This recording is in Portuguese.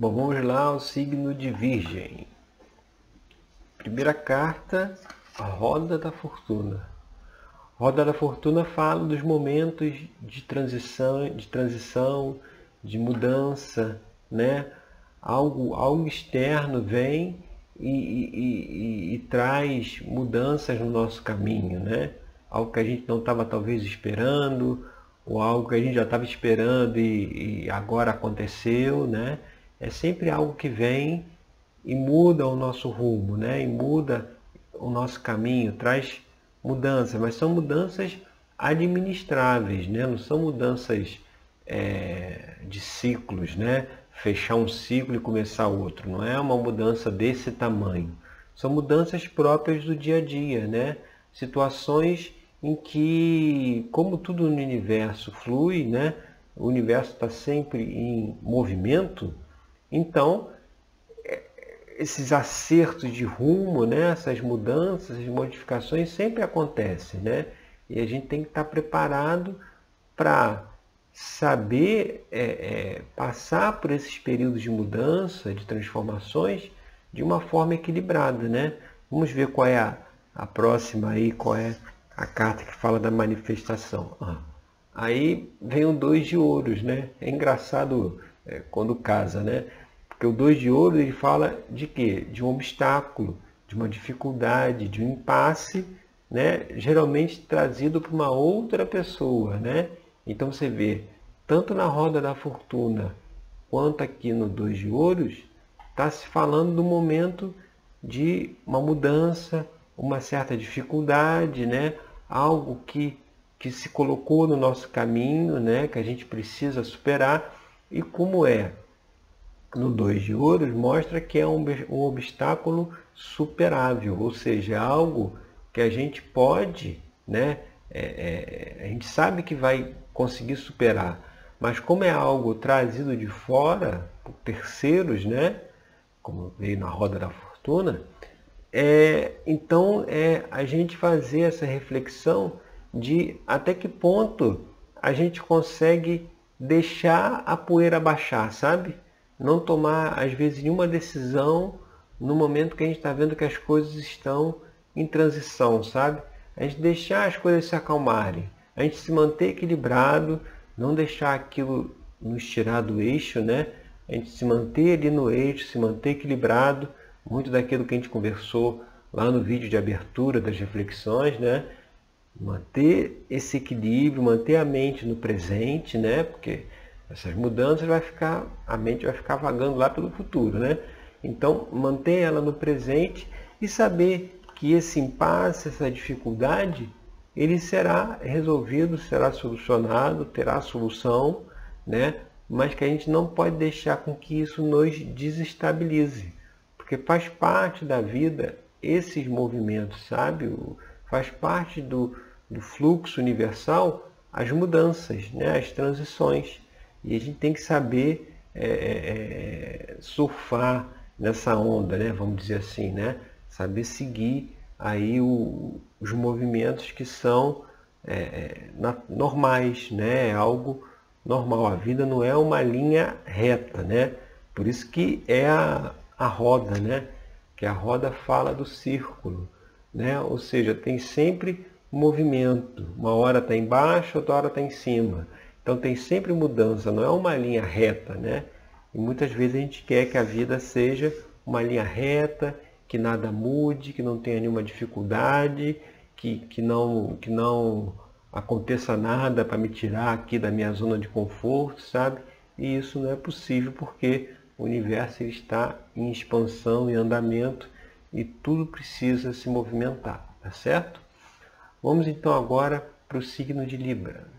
Bom, vamos lá ao signo de Virgem. Primeira carta, a Roda da Fortuna. Roda da Fortuna fala dos momentos de transição, de transição, de mudança, né? Algo, algo externo vem e, e, e, e traz mudanças no nosso caminho, né? Algo que a gente não estava talvez esperando, ou algo que a gente já estava esperando e, agora aconteceu, né? É sempre algo que vem e muda o nosso rumo, né? E muda o nosso caminho, traz mudanças, mas são mudanças administráveis, né? Não são mudanças é, de ciclos, né? Fechar um ciclo e começar outro. Não é uma mudança desse tamanho. São mudanças próprias do dia a dia, né? Situações em que, como tudo no universo flui, né? O universo está sempre em movimento, então, é, esses acertos de rumo, né, essas mudanças, essas modificações sempre acontecem, né? E a gente tem que estar preparado para saber é, é, passar por esses períodos de mudança, de transformações, de uma forma equilibrada, né? Vamos ver qual é a, a próxima aí, qual é a carta que fala da manifestação. Ah, aí vem o dois de ouros, né? É engraçado é, quando casa, né? Porque o dois de ouro ele fala de quê? De um obstáculo, de uma dificuldade, de um impasse, né? Geralmente trazido por uma outra pessoa, né? Então você vê, tanto na roda da fortuna quanto aqui no dois de ouros, está se falando do momento de uma mudança, uma certa dificuldade, né? Algo que que se colocou no nosso caminho, né, que a gente precisa superar e como é no 2 de ouros, mostra que é um, um obstáculo superável, ou seja, é algo que a gente pode, né, é, é, a gente sabe que vai conseguir superar, mas como é algo trazido de fora, por terceiros, né, como veio na roda da fortuna, é, então é a gente fazer essa reflexão de até que ponto a gente consegue deixar a poeira baixar, sabe? Não tomar, às vezes, nenhuma decisão no momento que a gente está vendo que as coisas estão em transição, sabe? A gente deixar as coisas se acalmarem, a gente se manter equilibrado, não deixar aquilo nos tirar do eixo, né? A gente se manter ali no eixo, se manter equilibrado, muito daquilo que a gente conversou lá no vídeo de abertura das reflexões, né? Manter esse equilíbrio, manter a mente no presente, né? Porque essas mudanças vai ficar, a mente vai ficar vagando lá pelo futuro, né? Então, manter ela no presente e saber que esse impasse, essa dificuldade, ele será resolvido, será solucionado, terá solução, né? Mas que a gente não pode deixar com que isso nos desestabilize, porque faz parte da vida esses movimentos, sabe? Faz parte do, do fluxo universal as mudanças, né, as transições. E a gente tem que saber é, é, é, surfar nessa onda, né, vamos dizer assim, né, saber seguir aí o, os movimentos que são é, é na, normais, né, é algo normal. A vida não é uma linha reta, né? Por isso que é a, a roda, né? Que a roda fala do círculo, né? Ou seja, tem sempre movimento. Uma hora está embaixo, outra hora está em cima. Então tem sempre mudança, não é uma linha reta, né? E muitas vezes a gente quer que a vida seja uma linha reta, que nada mude, que não tenha nenhuma dificuldade, que, que, não, que não aconteça nada para me tirar aqui da minha zona de conforto, sabe? E isso não é possível porque o universo está em expansão, em andamento e tudo precisa se movimentar, tá certo? Vamos então agora para o signo de Libra.